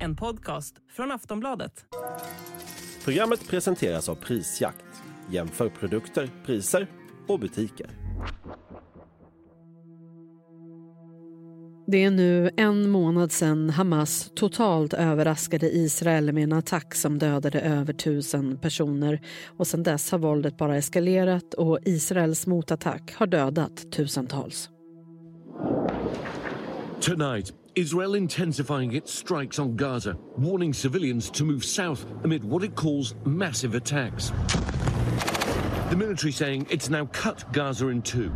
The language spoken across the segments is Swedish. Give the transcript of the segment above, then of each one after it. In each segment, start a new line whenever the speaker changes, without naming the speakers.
En podcast från Aftonbladet.
Programmet presenteras av Prisjakt. Jämför produkter, priser och butiker.
Det är nu en månad sedan Hamas totalt överraskade Israel med en attack som dödade över tusen personer. Och sedan dess har våldet bara eskalerat och Israels motattack har dödat tusentals.
Tonight, Israel intensifying its strikes on Gaza, warning civilians to move south amid what it calls massive attacks. The military saying it's now cut Gaza in two.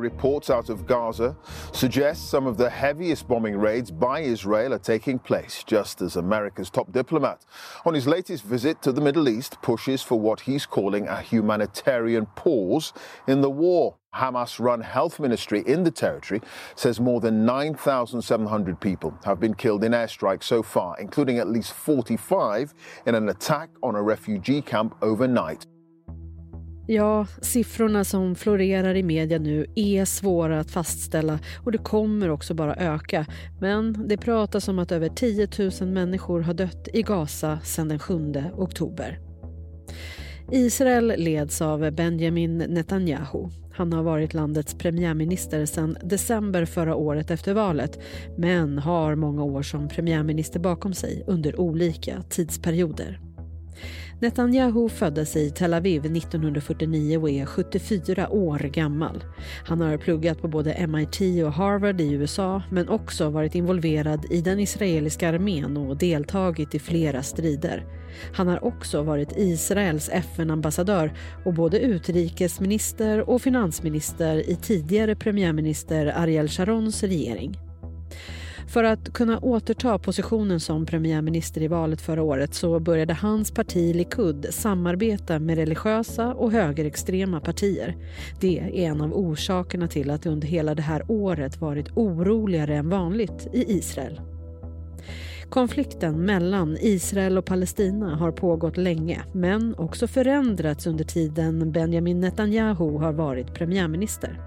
Reports out of Gaza suggest some of the heaviest bombing raids by Israel are taking place, just as America's top diplomat, on his latest visit to the Middle East, pushes for what he's calling a humanitarian pause in the war. Hamas run health ministry in the territory says more than 9,700 people have been killed in airstrikes so far, including at least 45 in an attack on a refugee camp overnight.
Ja, siffrorna som florerar i media nu är svåra att fastställa och det kommer också bara öka. Men det pratas om att över 10 000 människor har dött i Gaza sedan den 7 oktober. Israel leds av Benjamin Netanyahu. Han har varit landets premiärminister sedan december förra året efter valet men har många år som premiärminister bakom sig under olika tidsperioder. Netanyahu föddes i Tel Aviv 1949 och är 74 år gammal. Han har pluggat på både MIT och Harvard i USA men också varit involverad i den israeliska armén och deltagit i flera strider. Han har också varit Israels FN-ambassadör och både utrikesminister och finansminister i tidigare premiärminister Ariel Sharons regering. För att kunna återta positionen som premiärminister i valet förra året så började hans parti Likud samarbeta med religiösa och högerextrema partier. Det är en av orsakerna till att det under hela det här året varit oroligare än vanligt i Israel. Konflikten mellan Israel och Palestina har pågått länge men också förändrats under tiden Benjamin Netanyahu har varit premiärminister.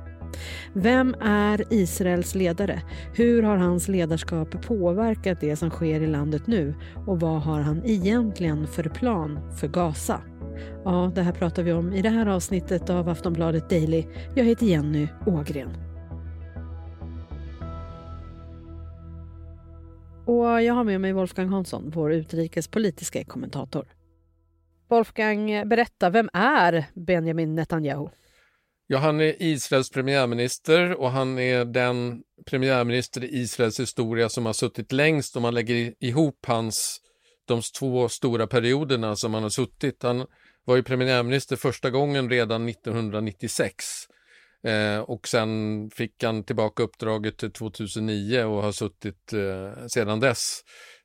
Vem är Israels ledare? Hur har hans ledarskap påverkat det som sker i landet nu? Och vad har han egentligen för plan för Gaza? Ja, det här pratar vi om i det här avsnittet av Aftonbladet Daily. Jag heter Jenny Ågren. Och jag har med mig Wolfgang Hansson, vår utrikespolitiska kommentator. Wolfgang, berätta, vem är Benjamin Netanyahu?
Ja, han är Israels premiärminister och han är den premiärminister i Israels historia som har suttit längst om man lägger ihop hans de två stora perioderna som han har suttit. Han var ju premiärminister första gången redan 1996 eh, och sen fick han tillbaka uppdraget till 2009 och har suttit eh, sedan dess.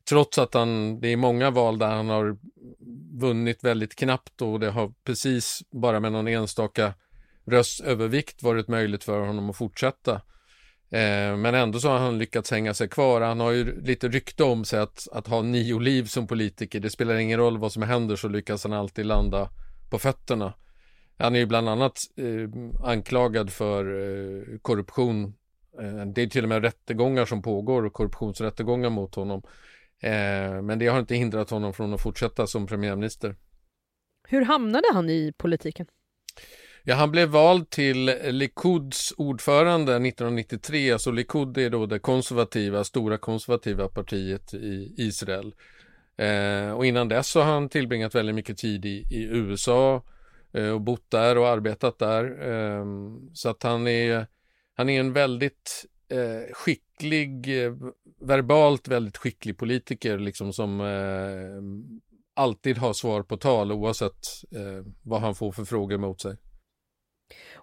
Trots att han, det är många val där han har vunnit väldigt knappt och det har precis bara med någon enstaka röstövervikt varit möjligt för honom att fortsätta. Eh, men ändå så har han lyckats hänga sig kvar. Han har ju lite rykte om sig att, att ha nio liv som politiker. Det spelar ingen roll vad som händer så lyckas han alltid landa på fötterna. Han är ju bland annat eh, anklagad för eh, korruption. Eh, det är till och med rättegångar som pågår, korruptionsrättegångar mot honom. Eh, men det har inte hindrat honom från att fortsätta som premiärminister.
Hur hamnade han i politiken?
Ja, han blev vald till Likuds ordförande 1993. Alltså Likud är då det konservativa, stora konservativa partiet i Israel. Eh, och innan dess så har han tillbringat väldigt mycket tid i, i USA eh, och bott där och arbetat där. Eh, så att han är, han är en väldigt eh, skicklig, eh, verbalt väldigt skicklig politiker liksom som eh, alltid har svar på tal oavsett eh, vad han får för frågor mot sig.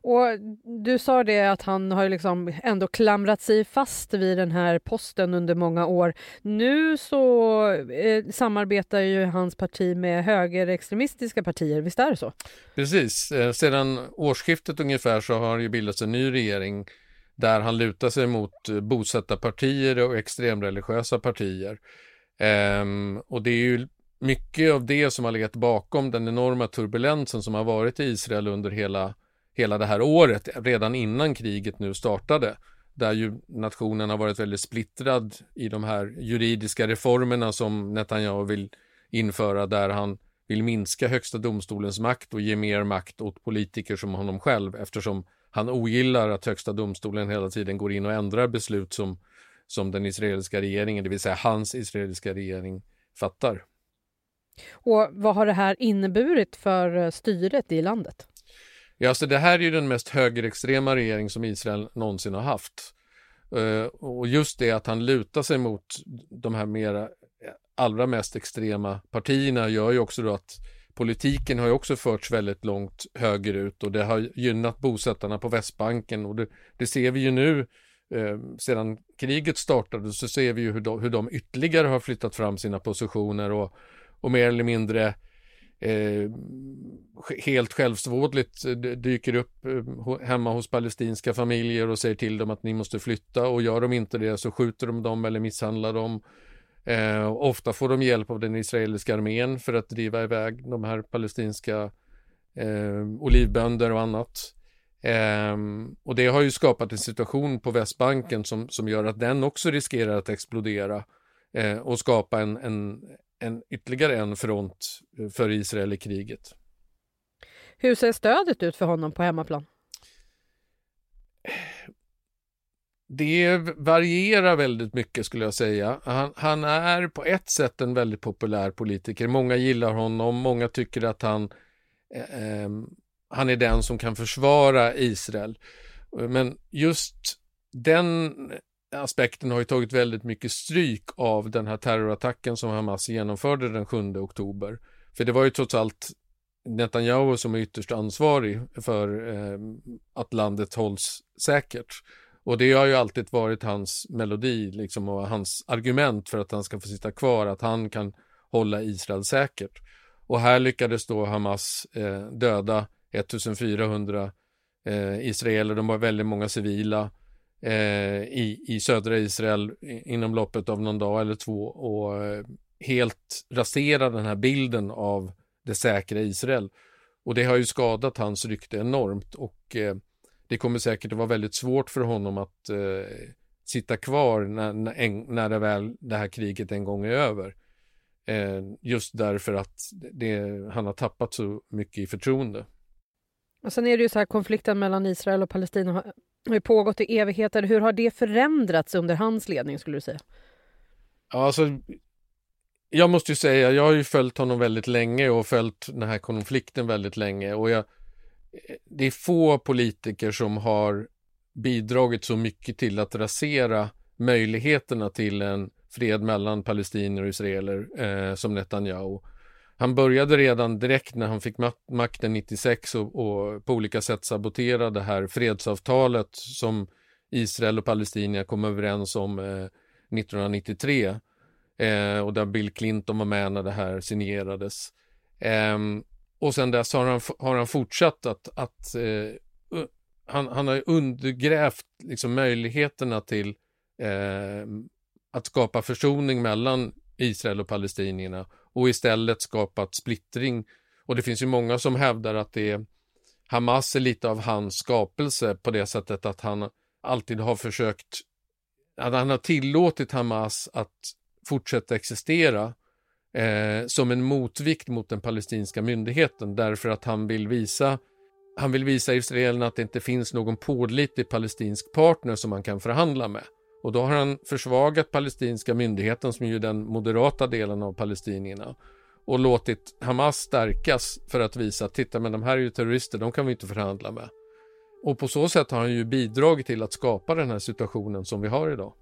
Och du sa det att han har liksom ändå klamrat sig fast vid den här posten under många år. Nu så eh, samarbetar ju hans parti med högerextremistiska partier, visst är det så?
Precis, eh, sedan årsskiftet ungefär så har det bildats en ny regering där han lutar sig mot eh, bosättarpartier och extremreligiösa partier. Ehm, och det är ju mycket av det som har legat bakom den enorma turbulensen som har varit i Israel under hela hela det här året, redan innan kriget nu startade. där ju nationen har varit väldigt splittrad i de här juridiska reformerna som Netanyahu vill införa där han vill minska högsta domstolens makt och ge mer makt åt politiker som honom själv eftersom han ogillar att högsta domstolen hela tiden går in och ändrar beslut som, som den israeliska regeringen, det vill säga hans israeliska regering, fattar.
Och vad har det här inneburit för eh, styret i landet?
Ja, alltså det här är ju den mest högerextrema regering som Israel någonsin har haft. Eh, och just det att han lutar sig mot de här mera eh, allra mest extrema partierna gör ju också då att politiken har ju också förts väldigt långt högerut och det har gynnat bosättarna på Västbanken och det, det ser vi ju nu eh, sedan kriget startade så ser vi ju hur de, hur de ytterligare har flyttat fram sina positioner och, och mer eller mindre eh, helt självsvådligt eh, dyker upp eh, hemma hos palestinska familjer och säger till dem att ni måste flytta och gör de inte det så skjuter de dem eller misshandlar dem Eh, ofta får de hjälp av den israeliska armén för att driva iväg de här palestinska eh, olivbönder och annat. Eh, och det har ju skapat en situation på Västbanken som, som gör att den också riskerar att explodera eh, och skapa en, en, en ytterligare en front för Israel i kriget.
Hur ser stödet ut för honom på hemmaplan?
Det varierar väldigt mycket skulle jag säga. Han, han, är på ett sätt en väldigt populär politiker. Många gillar honom, många tycker att han, eh, eh, han är den som kan försvara Israel. Men just den aspekten har ju tagit väldigt mycket stryk av den här terrorattacken som Hamas genomförde den 7 oktober. För det var ju trots allt Netanyahu som är ytterst ansvarig för eh, att landet hålls säkert. Och det har ju alltid varit hans melodi liksom, och hans argument för att han ska få sitta kvar, att han kan hålla Israel säkert. Och här lyckades då Hamas eh, döda 1400 eh, israeler, de var väldigt många civila eh, i, i södra Israel inom loppet av någon dag eller två och eh, helt rasera den här bilden av det säkra Israel. Och det har ju skadat hans rykte enormt och eh, det kommer säkert att vara väldigt svårt för honom att eh, sitta kvar när, när, när det väl det här kriget en gång är över. Eh, just därför att det, han har tappat så mycket i förtroende.
Och sen är det ju så här konflikten mellan Israel och Palestina har, har ju pågått i evigheter. Hur har det förändrats under hans ledning skulle du säga?
Ja, alltså, jag måste ju säga, jag har ju följt honom väldigt länge och följt den här konflikten väldigt länge och jag det är få politiker som har bidragit så mycket till att rasera möjligheterna till en fred mellan palestinier och israeler eh, som Netanyahu. Han började redan direkt när han fick makten 96 och, och, på olika sätt sabotera det här fredsavtalet som Israel och Palestina kom överens om eh, 1993 eh, och där Bill Clinton var med när det här signerades. Eh, och sen dess har han, har han fortsatt att, att eh, han, han har undergrävt liksom möjligheterna till eh, att skapa försoning mellan Israel och palestinierna och istället skapat splittring. Och det finns ju många som hävdar att det är Hamas är lite av hans skapelse på det sättet att han alltid har försökt, att han har tillåtit Hamas att fortsätta existera eh, som en motvikt mot den palestinska myndigheten därför att han vill visa han vill visa israelerna att det inte finns någon pålitlig palestinsk partner som man kan förhandla med. Och då har han försvagat palestinska myndigheten som är ju den moderata delen av palestinierna och låtit Hamas stärkas för att visa att titta men de här är ju terrorister, de kan vi inte förhandla med. Och på så sätt har han ju bidragit till att skapa den här situationen som vi har idag.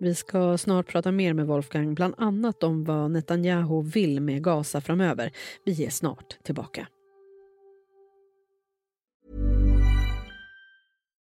Vi ska snart prata mer med Wolfgang, bland annat om vad Netanyahu vill med Gaza framöver. Vi är snart tillbaka.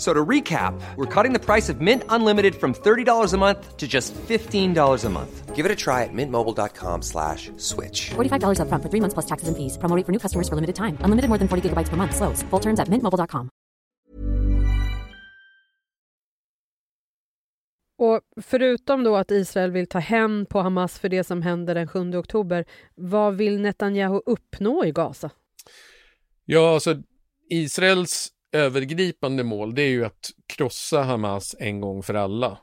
So to recap, we're cutting the price of Mint Unlimited from $30 a month to just $15 a month. Give it a try at mintmobile.com slash switch.
$45 up front for three months plus taxes and fees. Promoting for new customers for limited time. Unlimited more than 40 gigabytes per month. Slows. Full terms at mintmobile.com.
Och förutom då att Israel vill ta hem på Hamas för det som händer den 7 oktober, vad vill Netanyahu uppnå i Gaza?
Ja, alltså Israels övergripande mål det är ju att krossa Hamas en gång för alla.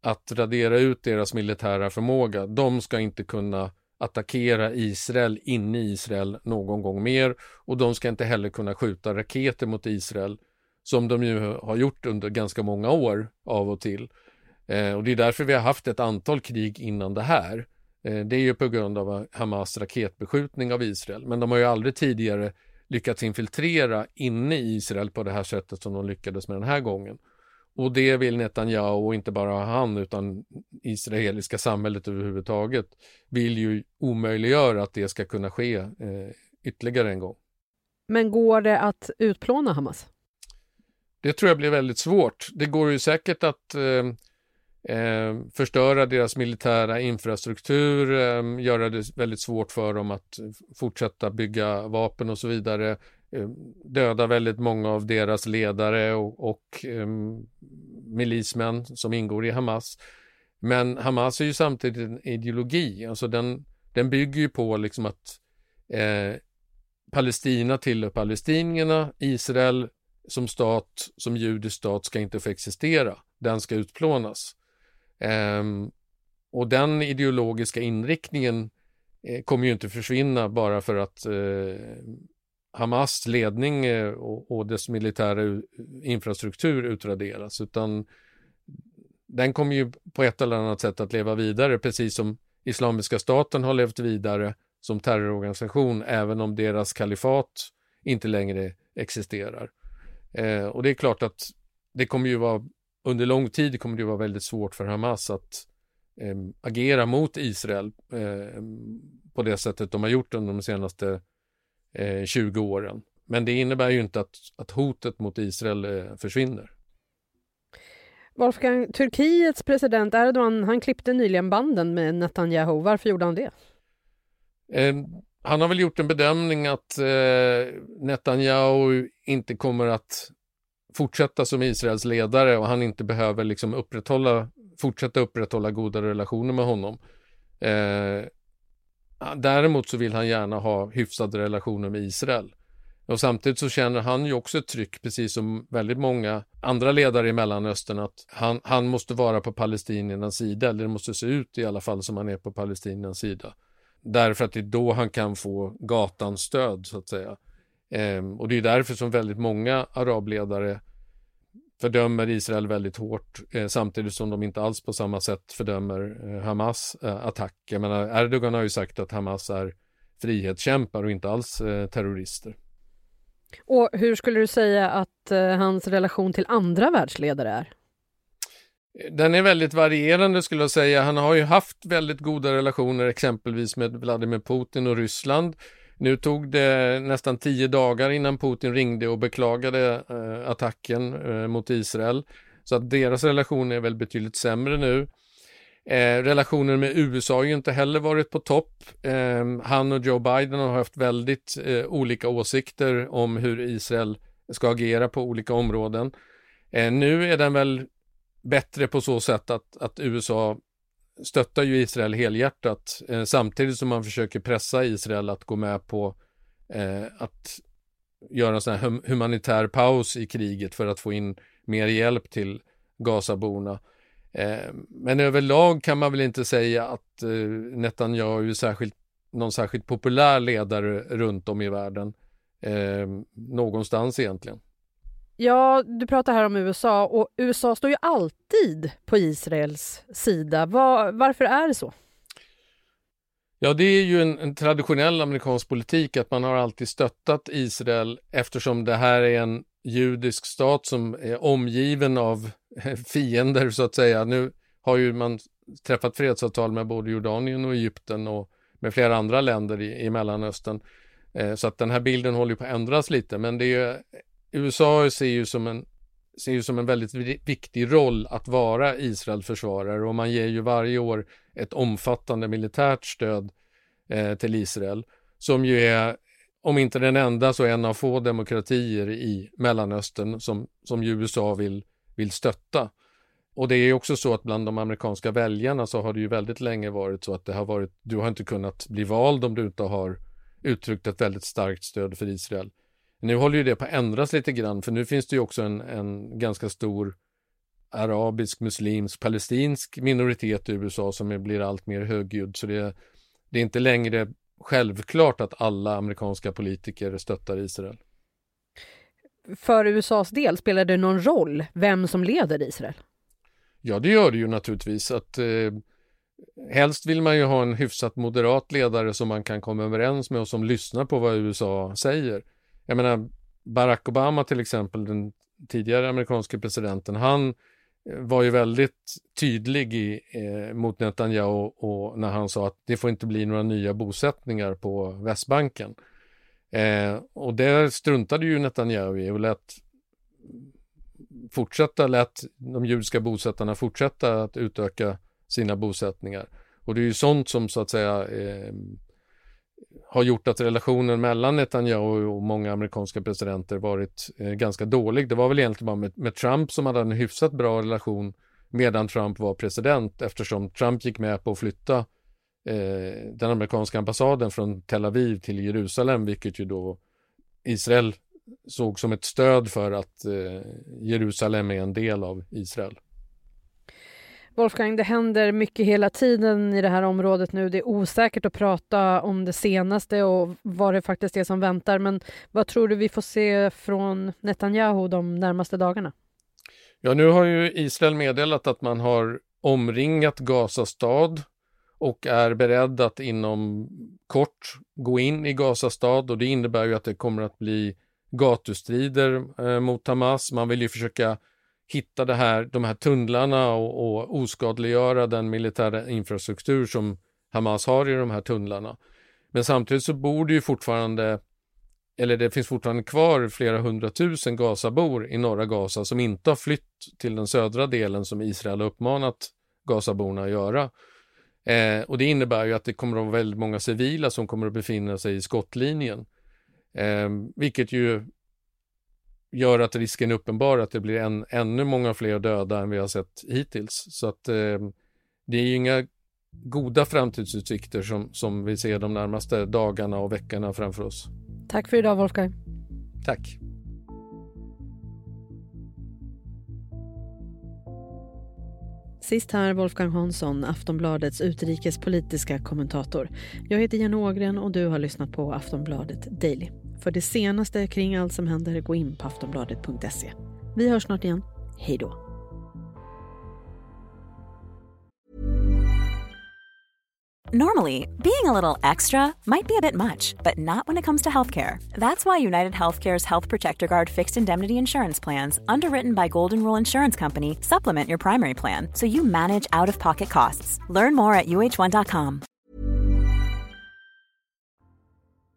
Att radera ut deras militära förmåga. De ska inte kunna attackera Israel inne i Israel någon gång mer och de ska inte heller kunna skjuta raketer mot Israel som de ju har gjort under ganska många år av och till. Eh, och det är därför vi har haft ett antal krig innan det här. Eh, det är ju på grund av Hamas raketbeskjutning av Israel, men de har ju aldrig tidigare lyckats infiltrera inne i Israel på det här sättet som de lyckades med den här gången. Och det vill Netanyahu, och inte bara han, utan israeliska samhället överhuvudtaget, vill ju omöjliggöra att det ska kunna ske eh, ytterligare en gång.
Men går det att utplåna Hamas?
Det tror jag blir väldigt svårt. Det går ju säkert att eh, eh, förstöra deras militära infrastruktur, eh, göra det väldigt svårt för dem att fortsätta bygga vapen och så vidare, eh, döda väldigt många av deras ledare och, och eh, milismän som ingår i Hamas. Men Hamas är ju samtidigt en ideologi, alltså den, den bygger ju på liksom att eh, Palestina tillhör palestinierna, Israel som stat, som judisk stat ska inte få existera. Den ska utplånas. Ehm, och den ideologiska inriktningen eh, kommer ju inte försvinna bara för att eh, Hamas ledning eh, och, och, dess militära infrastruktur utraderas, utan den kommer ju på ett eller annat sätt att leva vidare, precis som Islamiska staten har levt vidare som terrororganisation, även om deras kalifat inte längre existerar. Eh, och det är klart att det kommer ju vara under lång tid kommer det vara väldigt svårt för Hamas att eh, agera mot Israel eh, på det sättet de har gjort under de senaste eh, 20 åren. Men det innebär ju inte att, att hotet mot Israel eh, försvinner.
Wolfgang, Turkiets president Erdogan, han klippte nyligen banden med Netanyahu. Varför gjorde han det?
Ehm, han har väl gjort en bedömning att eh, Netanyahu inte kommer att fortsätta som Israels ledare och han inte behöver liksom upprätthålla, fortsätta upprätthålla goda relationer med honom. Eh, däremot så vill han gärna ha hyfsade relationer med Israel. Och samtidigt så känner han ju också ett tryck, precis som väldigt många andra ledare i Mellanöstern, att han, han måste vara på palestiniernas sida, eller det måste se ut i alla fall som han är på palestiniernas sida. Därför att det är då han kan få gatans stöd, så att säga. Ehm, och det är därför som väldigt många arabledare fördömer Israel väldigt hårt eh, samtidigt som de inte alls på samma sätt fördömer eh, Hamas eh, attack. Jag menar, Erdogan har ju sagt att Hamas är frihetskämpar och inte alls eh, terrorister.
Och hur skulle du säga att hans relation till andra världsledare är?
Den är väldigt varierande skulle jag säga. Han har ju haft väldigt goda relationer exempelvis med Vladimir Putin och Ryssland. Nu tog det nästan tio dagar innan Putin ringde och beklagade eh, attacken eh, mot Israel. Så att deras relation är väl betydligt sämre nu. Eh, relationen med USA har ju inte heller varit på topp. Eh, han och Joe Biden har haft väldigt eh, olika åsikter om hur Israel ska agera på olika områden. Eh, nu är den väl bättre på så sätt att, att USA stöttar ju Israel helhjärtat eh, samtidigt som man försöker pressa Israel att gå med på eh, att göra en sån här hum humanitär paus i kriget för att få in mer hjälp till Gazaborna. Eh, men överlag kan man väl inte säga att eh, Netanyahu är särskilt, någon särskilt populär ledare runt om i världen. Eh, någonstans egentligen.
Ja, du pratar här om USA och USA står ju alltid på Israels sida. Var, varför är det så?
Ja, det är ju en, en, traditionell amerikansk politik att man har alltid stöttat Israel eftersom det här är en judisk stat som är omgiven av fiender så att säga. Nu har ju man träffat fredsavtal med både Jordanien och Egypten och med flera andra länder i, i Mellanöstern. Eh, så att den här bilden håller på att ändras lite, men det är USA ser ju som en ser ju som en väldigt viktig roll att vara Israels försvarare och man ger ju varje år ett omfattande militärt stöd eh, till Israel som ju är, om inte den enda, så en av få demokratier i Mellanöstern som, som USA vill, vill stötta. Och det är också så att bland de amerikanska väljarna så har det ju väldigt länge varit så att det har varit, du har inte kunnat bli vald om du inte har uttryckt ett väldigt starkt stöd för Israel. Nu håller ju det på att ändras lite grann, för nu finns det ju också en, en ganska stor arabisk, muslimsk, palestinsk minoritet i USA som blir allt mer högljudd. Så det, det är inte längre självklart att alla amerikanska politiker stöttar Israel.
För USAs del, spelar det någon roll vem som leder Israel?
Ja, det gör det ju naturligtvis. Att, eh, helst vill man ju ha en hyfsat moderat ledare som man kan komma överens med och som lyssnar på vad USA säger. Jag menar, Barack Obama till exempel, den tidigare amerikanske presidenten, han eh, var ju väldigt tydlig i, eh, mot Netanyahu och, när han sa att det får inte bli några nya bosättningar på Västbanken. Eh, och det struntade ju Netanyahu i och lät fortsätta, lät de judiska bosättarna fortsätta att utöka sina bosättningar. Och det är ju sånt som så att säga eh, har gjort att relationen mellan Netanyahu och många amerikanska presidenter varit eh, ganska dålig. Det var väl egentligen bara med, med, Trump som hade en hyfsat bra relation medan Trump var president eftersom Trump gick med på att flytta eh, den amerikanska ambassaden från Tel Aviv till Jerusalem, vilket ju då Israel såg som ett stöd för att eh, Jerusalem är en del av Israel.
Wolfgang, det händer mycket hela tiden i det här området nu. Det är osäkert att prata om det senaste och vad det faktiskt är som väntar. Men vad tror du vi får se från Netanyahu de närmaste dagarna?
Ja, nu har ju Israel meddelat att man har omringat Gaza stad och är beredd att inom kort gå in i Gaza stad och det innebär ju att det kommer att bli gatustrider eh, mot Hamas. Man vill ju försöka hitta det här, de här tunnlarna och, och oskadliggöra den militära infrastruktur som Hamas har i de här tunnlarna. Men samtidigt så bor det ju fortfarande, eller det finns fortfarande kvar flera hundratusen Gazabor i norra Gaza som inte har flytt till den södra delen som Israel har uppmanat Gazaborna att göra. Eh, och det innebär ju att det kommer att vara väldigt många civila som kommer att befinna sig i skottlinjen. Eh, vilket ju gör att risken är uppenbar att det blir en, ännu många fler döda än vi har sett hittills. Så att eh, det är ju inga goda framtidsutsikter som, som vi ser de närmaste dagarna och veckorna framför oss.
Tack för idag Wolfgang.
Tack.
Sist här Wolfgang Hansson, Aftonbladets utrikespolitiska kommentator. Jag heter Jenny Ågren och du har lyssnat på Aftonbladet Daily. För det senaste kring allt som händer, gå in på aftonbladet.se. Vi hörs snart igen. Hej då!
Normally, being a little extra might be a bit much, but not when it comes to healthcare. That's why United Healthcare's Health Protector Guard fixed indemnity insurance plans, underwritten by Golden Rule Insurance Company, supplement your primary plan so you manage out of pocket costs. Learn more at uh1.com.